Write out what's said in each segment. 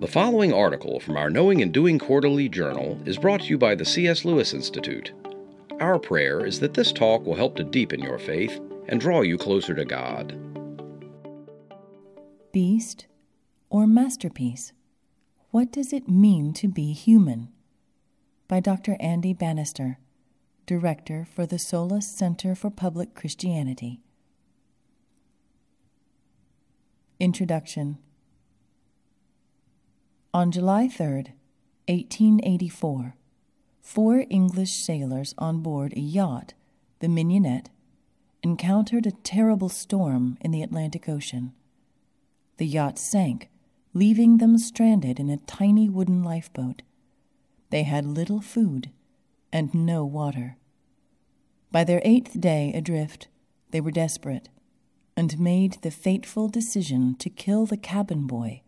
The following article from our Knowing and Doing Quarterly Journal is brought to you by the C.S. Lewis Institute. Our prayer is that this talk will help to deepen your faith and draw you closer to God. Beast or masterpiece? What does it mean to be human? By Dr. Andy Bannister, Director for the Solas Center for Public Christianity. Introduction On July 3, 1884, four English sailors on board a yacht, the Mignonette, encountered a terrible storm in the Atlantic Ocean. The yacht sank, leaving them stranded in a tiny wooden lifeboat. They had little food and no water. By their eighth day adrift, they were desperate and made the fateful decision to kill the cabin boy,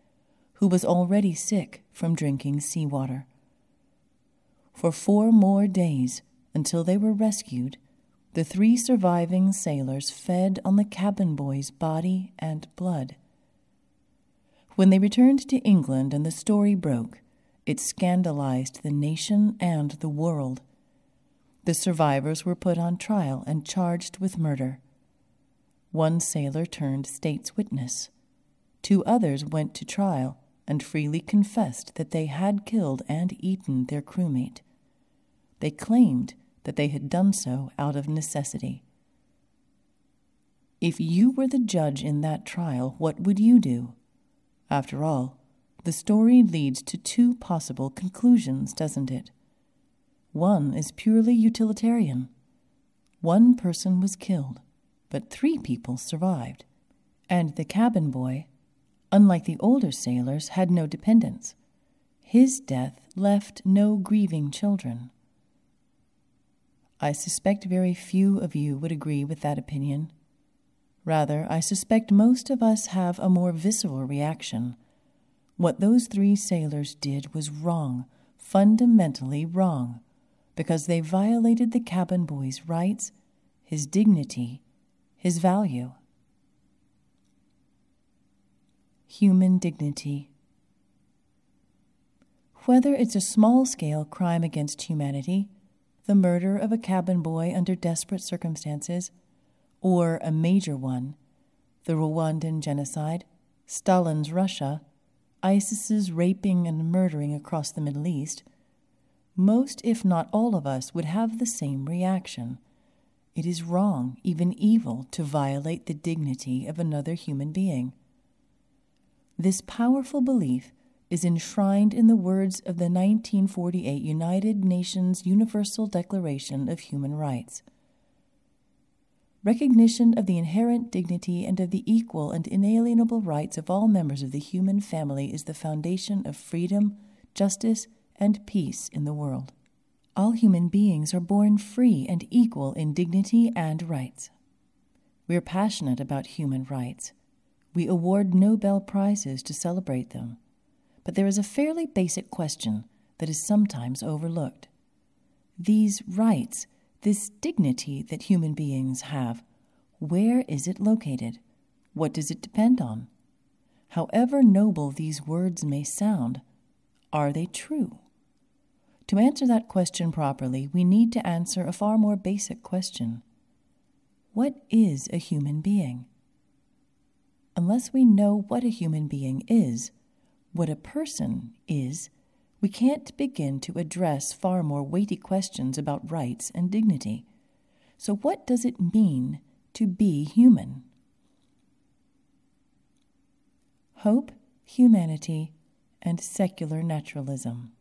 who was already sick from drinking seawater. For four more days, until they were rescued, the three surviving sailors fed on the cabin boy's body and blood. When they returned to England and the story broke, it scandalized the nation and the world. The survivors were put on trial and charged with murder. One sailor turned state's witness. Two others went to trial and freely confessed that they had killed and eaten their crewmate. They claimed that they had done so out of necessity. If you were the judge in that trial, what would you do? After all, the story leads to two possible conclusions, doesn't it? One is purely utilitarian. One person was killed, but three people survived. And the cabin boy, unlike the older sailors, had no dependents. His death left no grieving children. I suspect very few of you would agree with that opinion. Rather, I suspect most of us have a more visceral reaction. What those three sailors did was wrong, fundamentally wrong, because they violated the cabin boy's rights, his dignity, his value. Human dignity. Whether it's a small scale crime against humanity, the murder of a cabin boy under desperate circumstances, or a major one, the Rwandan genocide, Stalin's Russia, ISIS's raping and murdering across the Middle East, most, if not all of us, would have the same reaction. It is wrong, even evil, to violate the dignity of another human being. This powerful belief is enshrined in the words of the 1948 United Nations Universal Declaration of Human Rights. Recognition of the inherent dignity and of the equal and inalienable rights of all members of the human family is the foundation of freedom, justice, and peace in the world. All human beings are born free and equal in dignity and rights. We are passionate about human rights. We award Nobel Prizes to celebrate them but there is a fairly basic question that is sometimes overlooked. These rights, this dignity that human beings have, where is it located? What does it depend on? However noble these words may sound, are they true? To answer that question properly, we need to answer a far more basic question What is a human being? Unless we know what a human being is, what a person is, we can't begin to address far more weighty questions about rights and dignity. So, what does it mean to be human? Hope, humanity, and secular naturalism.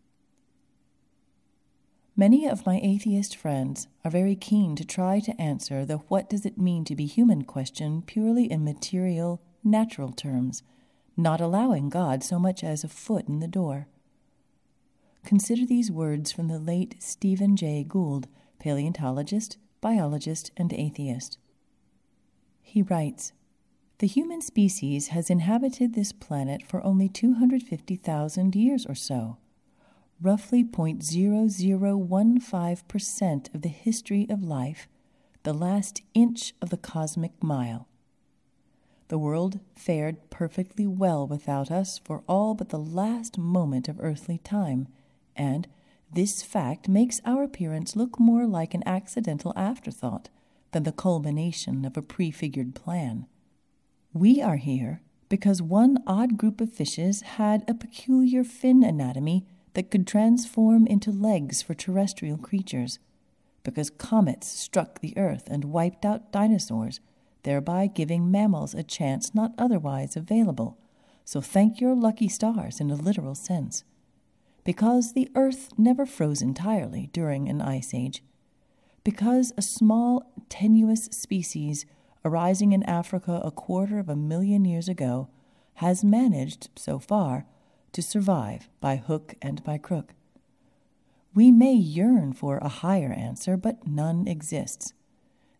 Many of my atheist friends are very keen to try to answer the what does it mean to be human question purely in material, natural terms not allowing God so much as a foot in the door. Consider these words from the late Stephen Jay Gould, paleontologist, biologist, and atheist. He writes The human species has inhabited this planet for only 250,000 years or so, roughly 0.0015% of the history of life, the last inch of the cosmic mile. The world fared perfectly well without us for all but the last moment of earthly time, and this fact makes our appearance look more like an accidental afterthought than the culmination of a prefigured plan. We are here because one odd group of fishes had a peculiar fin anatomy that could transform into legs for terrestrial creatures, because comets struck the earth and wiped out dinosaurs thereby giving mammals a chance not otherwise available. So thank your lucky stars in a literal sense. Because the earth never froze entirely during an ice age. Because a small, tenuous species arising in Africa a quarter of a million years ago has managed, so far, to survive by hook and by crook. We may yearn for a higher answer, but none exists.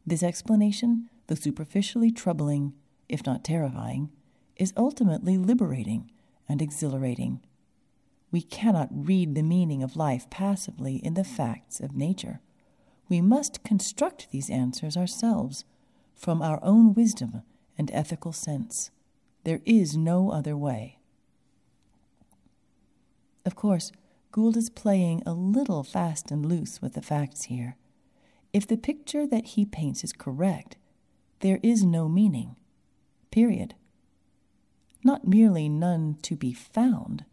This explanation though superficially troubling, if not terrifying, is ultimately liberating and exhilarating. We cannot read the meaning of life passively in the facts of nature. We must construct these answers ourselves from our own wisdom and ethical sense. There is no other way. Of course, Gould is playing a little fast and loose with the facts here. If the picture that he paints is correct, there is no meaning. Period. Not merely none to be found,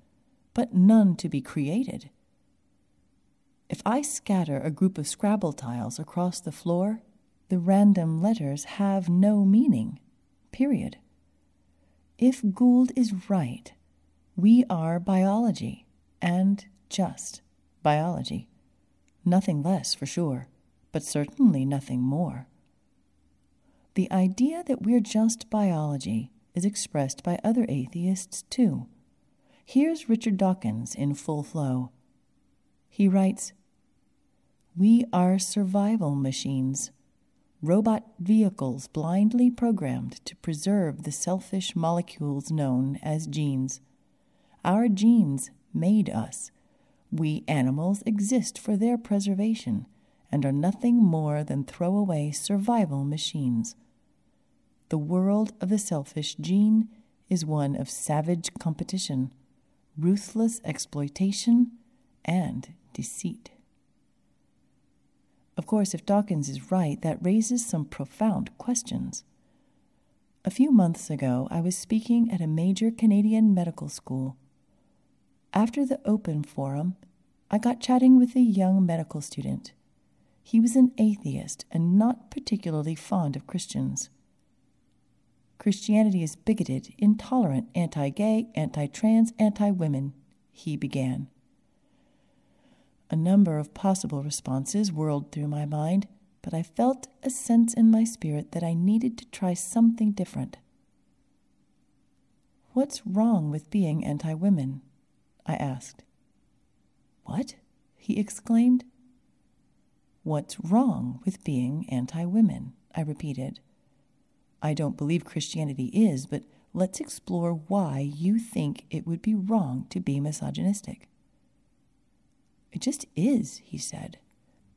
but none to be created. If I scatter a group of Scrabble tiles across the floor, the random letters have no meaning. Period. If Gould is right, we are biology, and just biology. Nothing less, for sure, but certainly nothing more. The idea that we're just biology is expressed by other atheists too. Here's Richard Dawkins in full flow. He writes We are survival machines, robot vehicles blindly programmed to preserve the selfish molecules known as genes. Our genes made us. We animals exist for their preservation and are nothing more than throwaway survival machines. The world of the selfish gene is one of savage competition, ruthless exploitation, and deceit. Of course, if Dawkins is right, that raises some profound questions. A few months ago, I was speaking at a major Canadian medical school. After the open forum, I got chatting with a young medical student. He was an atheist and not particularly fond of Christians. Christianity is bigoted, intolerant, anti gay, anti trans, anti women, he began. A number of possible responses whirled through my mind, but I felt a sense in my spirit that I needed to try something different. What's wrong with being anti women? I asked. What? he exclaimed. What's wrong with being anti women? I repeated. I don't believe Christianity is, but let's explore why you think it would be wrong to be misogynistic. It just is, he said.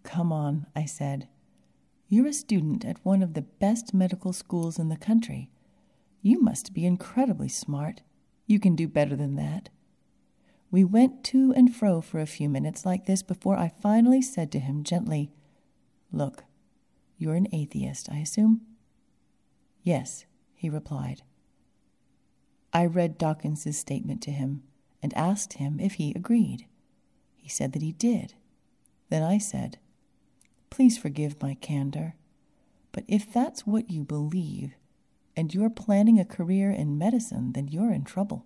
Come on, I said. You're a student at one of the best medical schools in the country. You must be incredibly smart. You can do better than that. We went to and fro for a few minutes like this before I finally said to him gently, Look, you're an atheist, I assume? Yes, he replied. I read Dawkins's statement to him and asked him if he agreed. He said that he did. Then I said, Please forgive my candor, but if that's what you believe, and you're planning a career in medicine, then you're in trouble.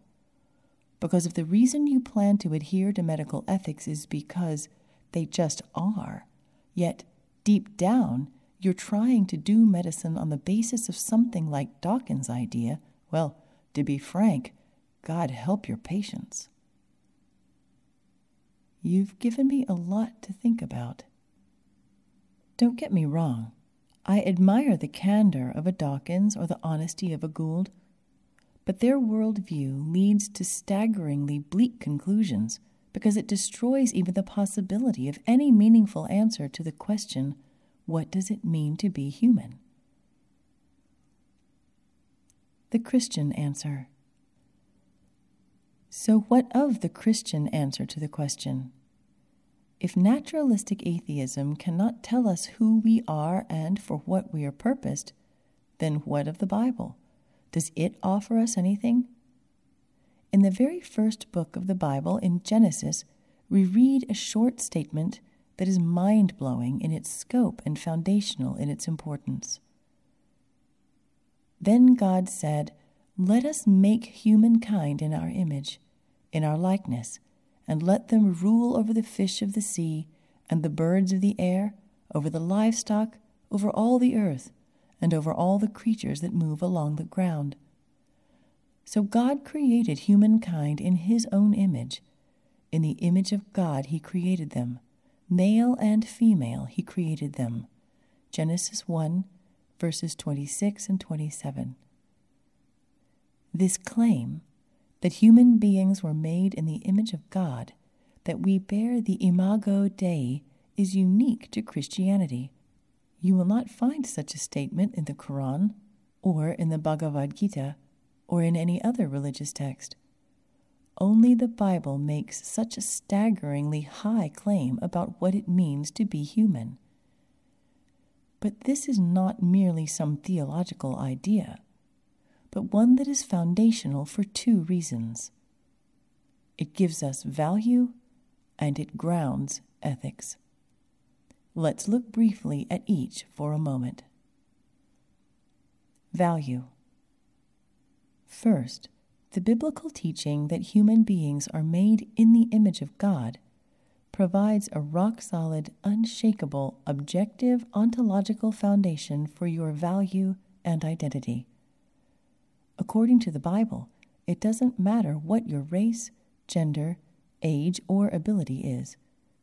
Because if the reason you plan to adhere to medical ethics is because they just are, yet deep down you're trying to do medicine on the basis of something like Dawkins' idea, well, to be frank, God help your patients. You've given me a lot to think about. Don't get me wrong. I admire the candor of a Dawkins or the honesty of a Gould, but their worldview leads to staggeringly bleak conclusions because it destroys even the possibility of any meaningful answer to the question what does it mean to be human? the Christian answer. So, what of the Christian answer to the question? If naturalistic atheism cannot tell us who we are and for what we are purposed, then what of the Bible? Does it offer us anything? In the very first book of the Bible, in Genesis, we read a short statement that is mind blowing in its scope and foundational in its importance. Then God said, Let us make humankind in our image, in our likeness, and let them rule over the fish of the sea, and the birds of the air, over the livestock, over all the earth, and over all the creatures that move along the ground. So God created humankind in his own image. In the image of God he created them. Male and female he created them. Genesis 1, verses 26 and 27. This claim that human beings were made in the image of God, that we bear the imago Dei, is unique to Christianity. You will not find such a statement in the Quran, or in the Bhagavad Gita, or in any other religious text. Only the Bible makes such a staggeringly high claim about what it means to be human. But this is not merely some theological idea, but one that is foundational for two reasons. It gives us value and it grounds ethics. Let's look briefly at each for a moment. Value. First, the biblical teaching that human beings are made in the image of God provides a rock solid, unshakable, objective ontological foundation for your value and identity. According to the Bible, it doesn't matter what your race, gender, age, or ability is.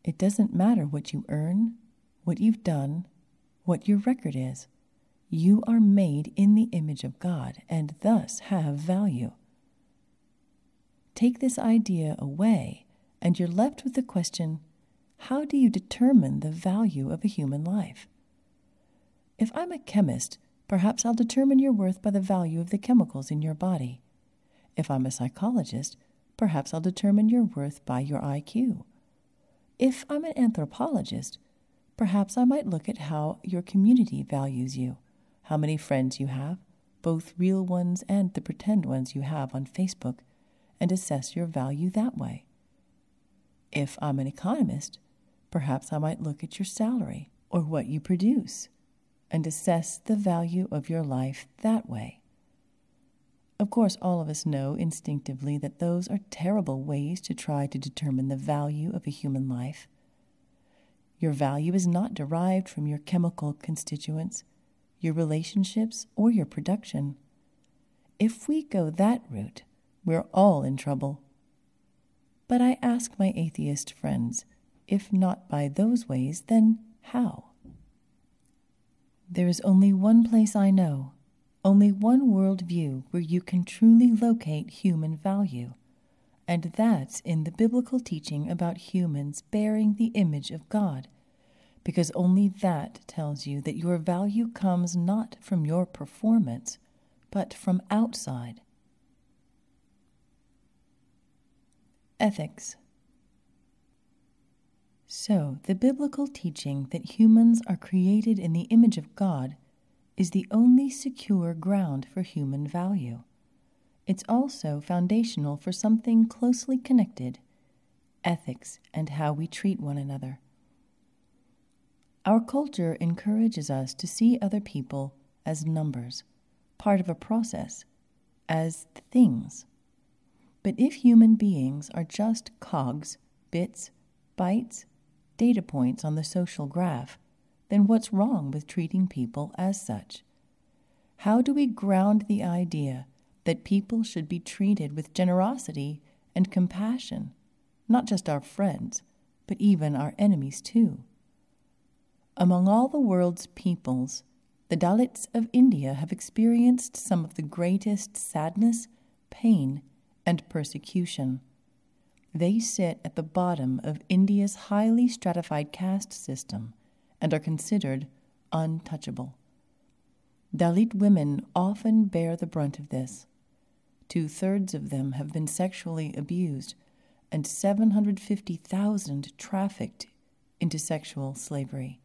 It doesn't matter what you earn, what you've done, what your record is. You are made in the image of God and thus have value. Take this idea away, and you're left with the question how do you determine the value of a human life? If I'm a chemist, perhaps I'll determine your worth by the value of the chemicals in your body. If I'm a psychologist, perhaps I'll determine your worth by your IQ. If I'm an anthropologist, perhaps I might look at how your community values you, how many friends you have, both real ones and the pretend ones you have on Facebook and assess your value that way. If I'm an economist, perhaps I might look at your salary or what you produce and assess the value of your life that way. Of course, all of us know instinctively that those are terrible ways to try to determine the value of a human life. Your value is not derived from your chemical constituents, your relationships, or your production. If we go that route, we're all in trouble. But I ask my atheist friends if not by those ways, then how? There is only one place I know, only one world view where you can truly locate human value, and that's in the biblical teaching about humans bearing the image of God, because only that tells you that your value comes not from your performance, but from outside. Ethics. So, the biblical teaching that humans are created in the image of God is the only secure ground for human value. It's also foundational for something closely connected ethics and how we treat one another. Our culture encourages us to see other people as numbers, part of a process, as things. But if human beings are just cogs, bits, bytes, data points on the social graph, then what's wrong with treating people as such? How do we ground the idea that people should be treated with generosity and compassion, not just our friends, but even our enemies too? Among all the world's peoples, the Dalits of India have experienced some of the greatest sadness, pain, and persecution. They sit at the bottom of India's highly stratified caste system and are considered untouchable. Dalit women often bear the brunt of this. Two thirds of them have been sexually abused, and 750,000 trafficked into sexual slavery.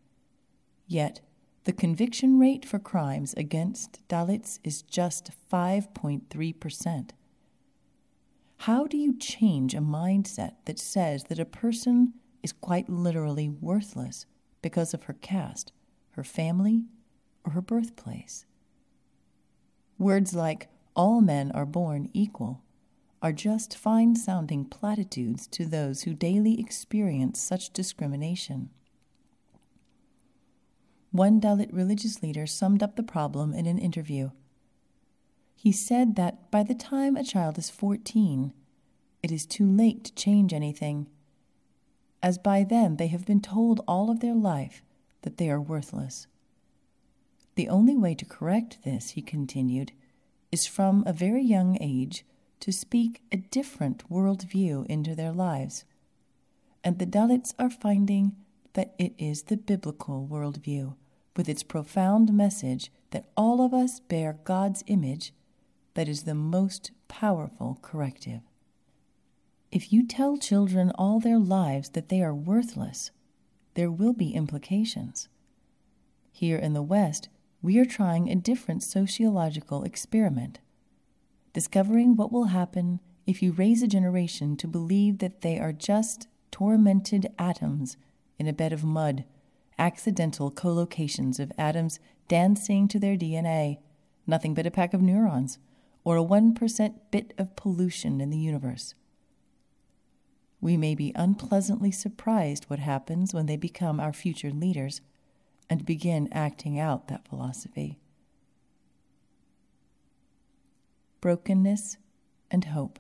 Yet, the conviction rate for crimes against Dalits is just 5.3%. How do you change a mindset that says that a person is quite literally worthless because of her caste, her family, or her birthplace? Words like, all men are born equal, are just fine sounding platitudes to those who daily experience such discrimination. One Dalit religious leader summed up the problem in an interview. He said that by the time a child is 14, it is too late to change anything, as by then they have been told all of their life that they are worthless. The only way to correct this, he continued, is from a very young age to speak a different worldview into their lives. And the Dalits are finding that it is the biblical worldview, with its profound message that all of us bear God's image, that is the most powerful corrective. If you tell children all their lives that they are worthless, there will be implications. Here in the West, we are trying a different sociological experiment, discovering what will happen if you raise a generation to believe that they are just tormented atoms in a bed of mud, accidental collocations of atoms dancing to their DNA, nothing but a pack of neurons, or a 1% bit of pollution in the universe. We may be unpleasantly surprised what happens when they become our future leaders and begin acting out that philosophy. Brokenness and hope.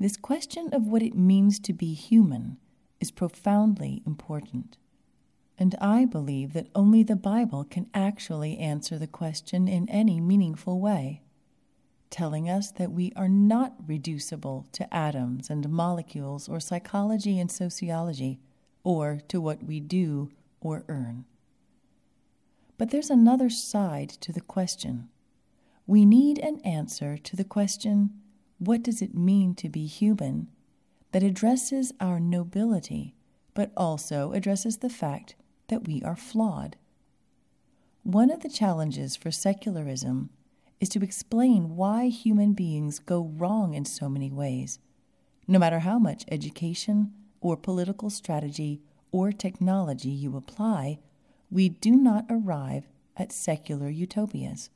This question of what it means to be human is profoundly important. And I believe that only the Bible can actually answer the question in any meaningful way, telling us that we are not reducible to atoms and molecules or psychology and sociology, or to what we do or earn. But there's another side to the question. We need an answer to the question what does it mean to be human that addresses our nobility, but also addresses the fact that we are flawed. One of the challenges for secularism is to explain why human beings go wrong in so many ways, no matter how much education or political strategy or technology you apply, we do not arrive at secular utopias.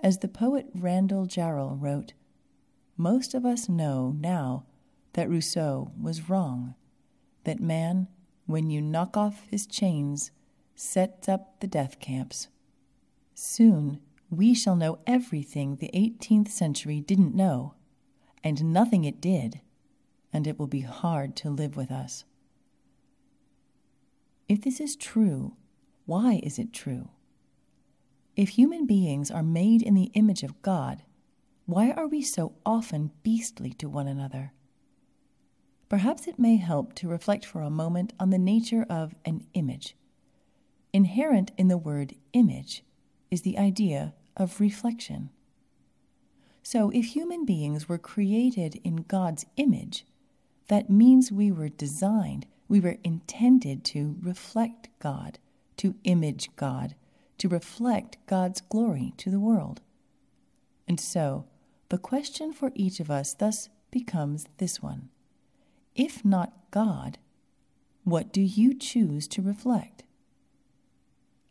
As the poet Randall Jarrell wrote, most of us know now that Rousseau was wrong, that man, when you knock off his chains, sets up the death camps. Soon we shall know everything the 18th century didn't know, and nothing it did, and it will be hard to live with us. If this is true, why is it true? If human beings are made in the image of God, why are we so often beastly to one another? Perhaps it may help to reflect for a moment on the nature of an image. Inherent in the word image is the idea of reflection. So, if human beings were created in God's image, that means we were designed we were intended to reflect God, to image God, to reflect God's glory to the world. And so, the question for each of us thus becomes this one If not God, what do you choose to reflect?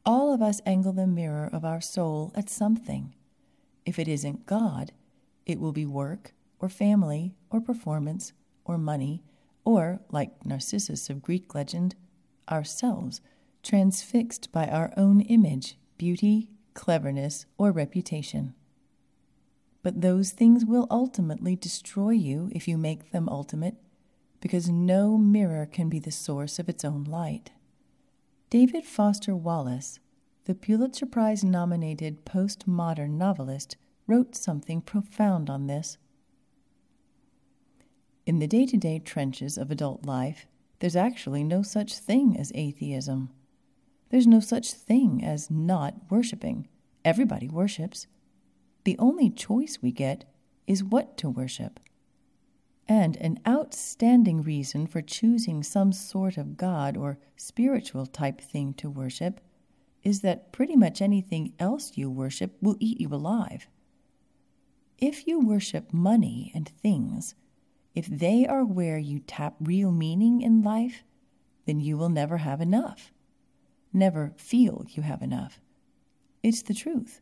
All of us angle the mirror of our soul at something. If it isn't God, it will be work, or family, or performance, or money, or, like Narcissus of Greek legend, ourselves, transfixed by our own image, beauty, cleverness, or reputation. But those things will ultimately destroy you if you make them ultimate, because no mirror can be the source of its own light. David Foster Wallace, the Pulitzer Prize nominated postmodern novelist, wrote something profound on this in the day to day trenches of adult life, there's actually no such thing as atheism. There's no such thing as not worshiping. Everybody worships. The only choice we get is what to worship. And an outstanding reason for choosing some sort of God or spiritual type thing to worship is that pretty much anything else you worship will eat you alive. If you worship money and things, if they are where you tap real meaning in life, then you will never have enough, never feel you have enough. It's the truth.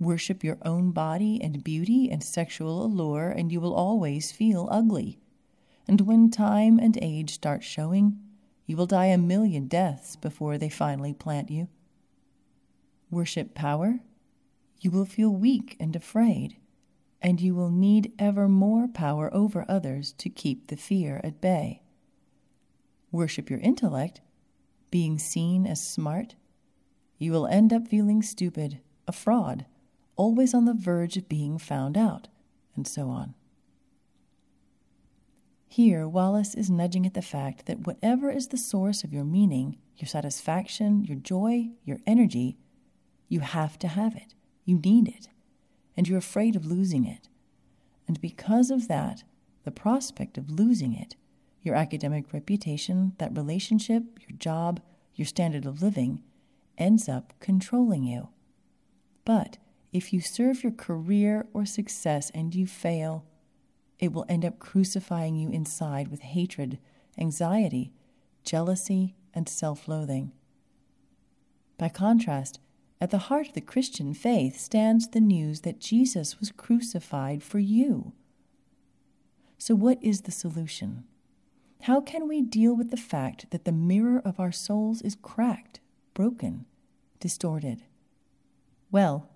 Worship your own body and beauty and sexual allure, and you will always feel ugly. And when time and age start showing, you will die a million deaths before they finally plant you. Worship power, you will feel weak and afraid, and you will need ever more power over others to keep the fear at bay. Worship your intellect, being seen as smart, you will end up feeling stupid, a fraud always on the verge of being found out, and so on. Here, Wallace is nudging at the fact that whatever is the source of your meaning, your satisfaction, your joy, your energy, you have to have it. You need it. And you're afraid of losing it. And because of that, the prospect of losing it, your academic reputation, that relationship, your job, your standard of living, ends up controlling you. But if you serve your career or success and you fail, it will end up crucifying you inside with hatred, anxiety, jealousy, and self loathing. By contrast, at the heart of the Christian faith stands the news that Jesus was crucified for you. So, what is the solution? How can we deal with the fact that the mirror of our souls is cracked, broken, distorted? Well,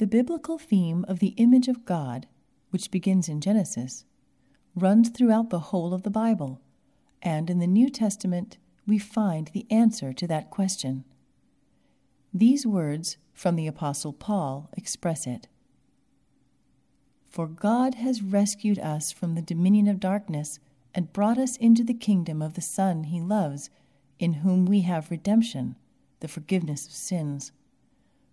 the biblical theme of the image of God, which begins in Genesis, runs throughout the whole of the Bible, and in the New Testament we find the answer to that question. These words from the Apostle Paul express it. For God has rescued us from the dominion of darkness and brought us into the kingdom of the Son he loves, in whom we have redemption, the forgiveness of sins.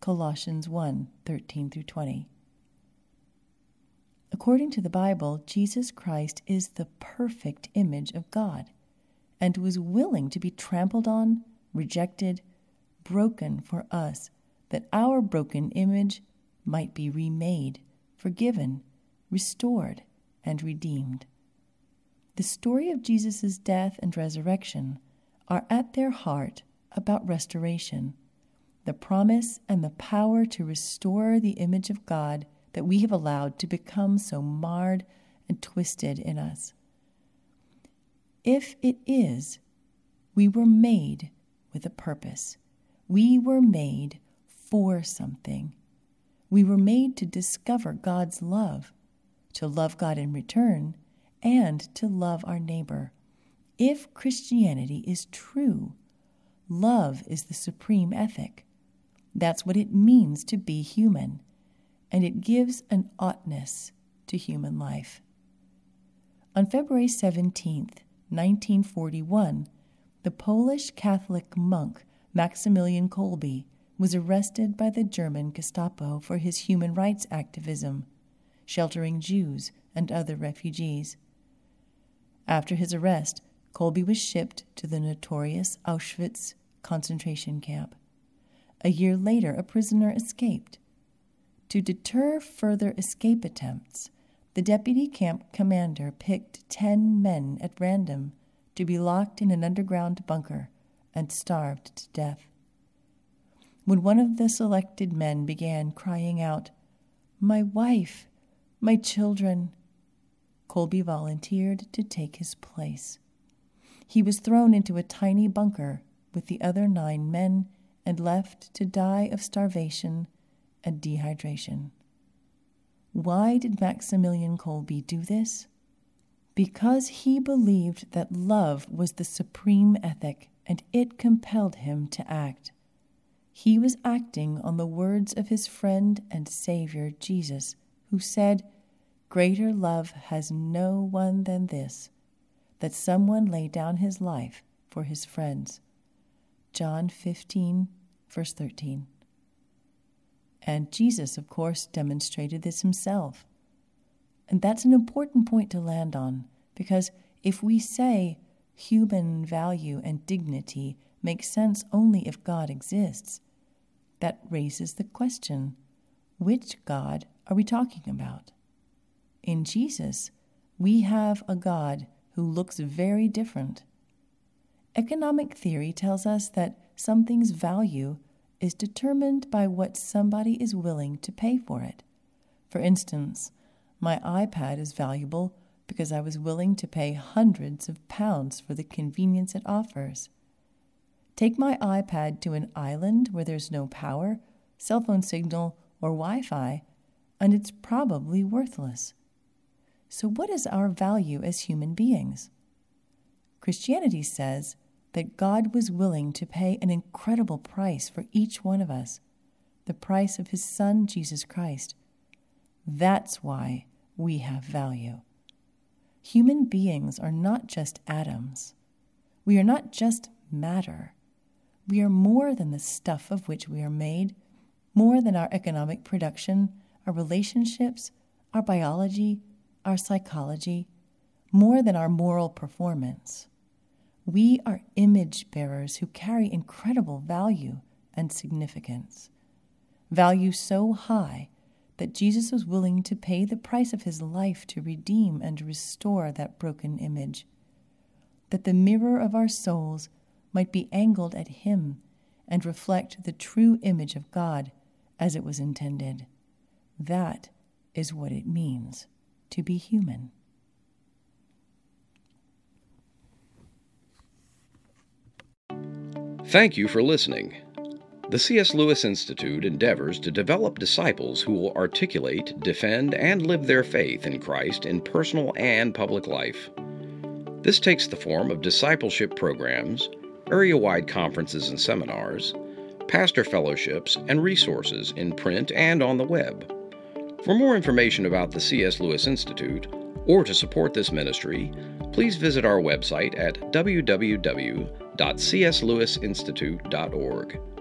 Colossians 1 13 through 20. According to the Bible, Jesus Christ is the perfect image of God and was willing to be trampled on, rejected, broken for us, that our broken image might be remade, forgiven, restored, and redeemed. The story of Jesus' death and resurrection are at their heart about restoration the promise and the power to restore the image of God that we have allowed to become so marred and twisted in us. If it is, we were made with a purpose. We were made for something. We were made to discover God's love, to love God in return, and to love our neighbor. If Christianity is true, love is the supreme ethic. That's what it means to be human, and it gives an oughtness to human life. On February 17, 1941, the Polish Catholic monk Maximilian Kolbe was arrested by the German Gestapo for his human rights activism, sheltering Jews and other refugees. After his arrest, Kolbe was shipped to the notorious Auschwitz concentration camp. A year later, a prisoner escaped. To deter further escape attempts, the deputy camp commander picked ten men at random to be locked in an underground bunker and starved to death. When one of the selected men began crying out, My wife, my children, Kolbe volunteered to take his place. He was thrown into a tiny bunker with the other nine men and left to die of starvation and dehydration. Why did Maximilian Kolbe do this? Because he believed that love was the supreme ethic and it compelled him to act. He was acting on the words of his friend and Savior Jesus, who said, Greater love has no one than this, that someone lay down his life for his friends. John 15, verse 13. And Jesus, of course, demonstrated this himself. And that's an important point to land on, because if we say human value and dignity make sense only if God exists, that raises the question which God are we talking about? In Jesus, we have a God who looks very different. Economic theory tells us that something's value is determined by what somebody is willing to pay for it. For instance, my iPad is valuable because I was willing to pay hundreds of pounds for the convenience it offers. Take my iPad to an island where there's no power, cell phone signal, or Wi Fi, and it's probably worthless. So, what is our value as human beings? Christianity says that God was willing to pay an incredible price for each one of us the price of his Son, Jesus Christ. That's why we have value. Human beings are not just atoms. We are not just matter. We are more than the stuff of which we are made, more than our economic production, our relationships, our biology, our psychology, more than our moral performance. We are image bearers who carry incredible value and significance. Value so high that Jesus was willing to pay the price of his life to redeem and restore that broken image, that the mirror of our souls might be angled at him and reflect the true image of God as it was intended. That is what it means to be human. Thank you for listening. The C.S. Lewis Institute endeavors to develop disciples who will articulate, defend, and live their faith in Christ in personal and public life. This takes the form of discipleship programs, area wide conferences and seminars, pastor fellowships, and resources in print and on the web. For more information about the C.S. Lewis Institute, or to support this ministry, please visit our website at www.cslewisinstitute.org.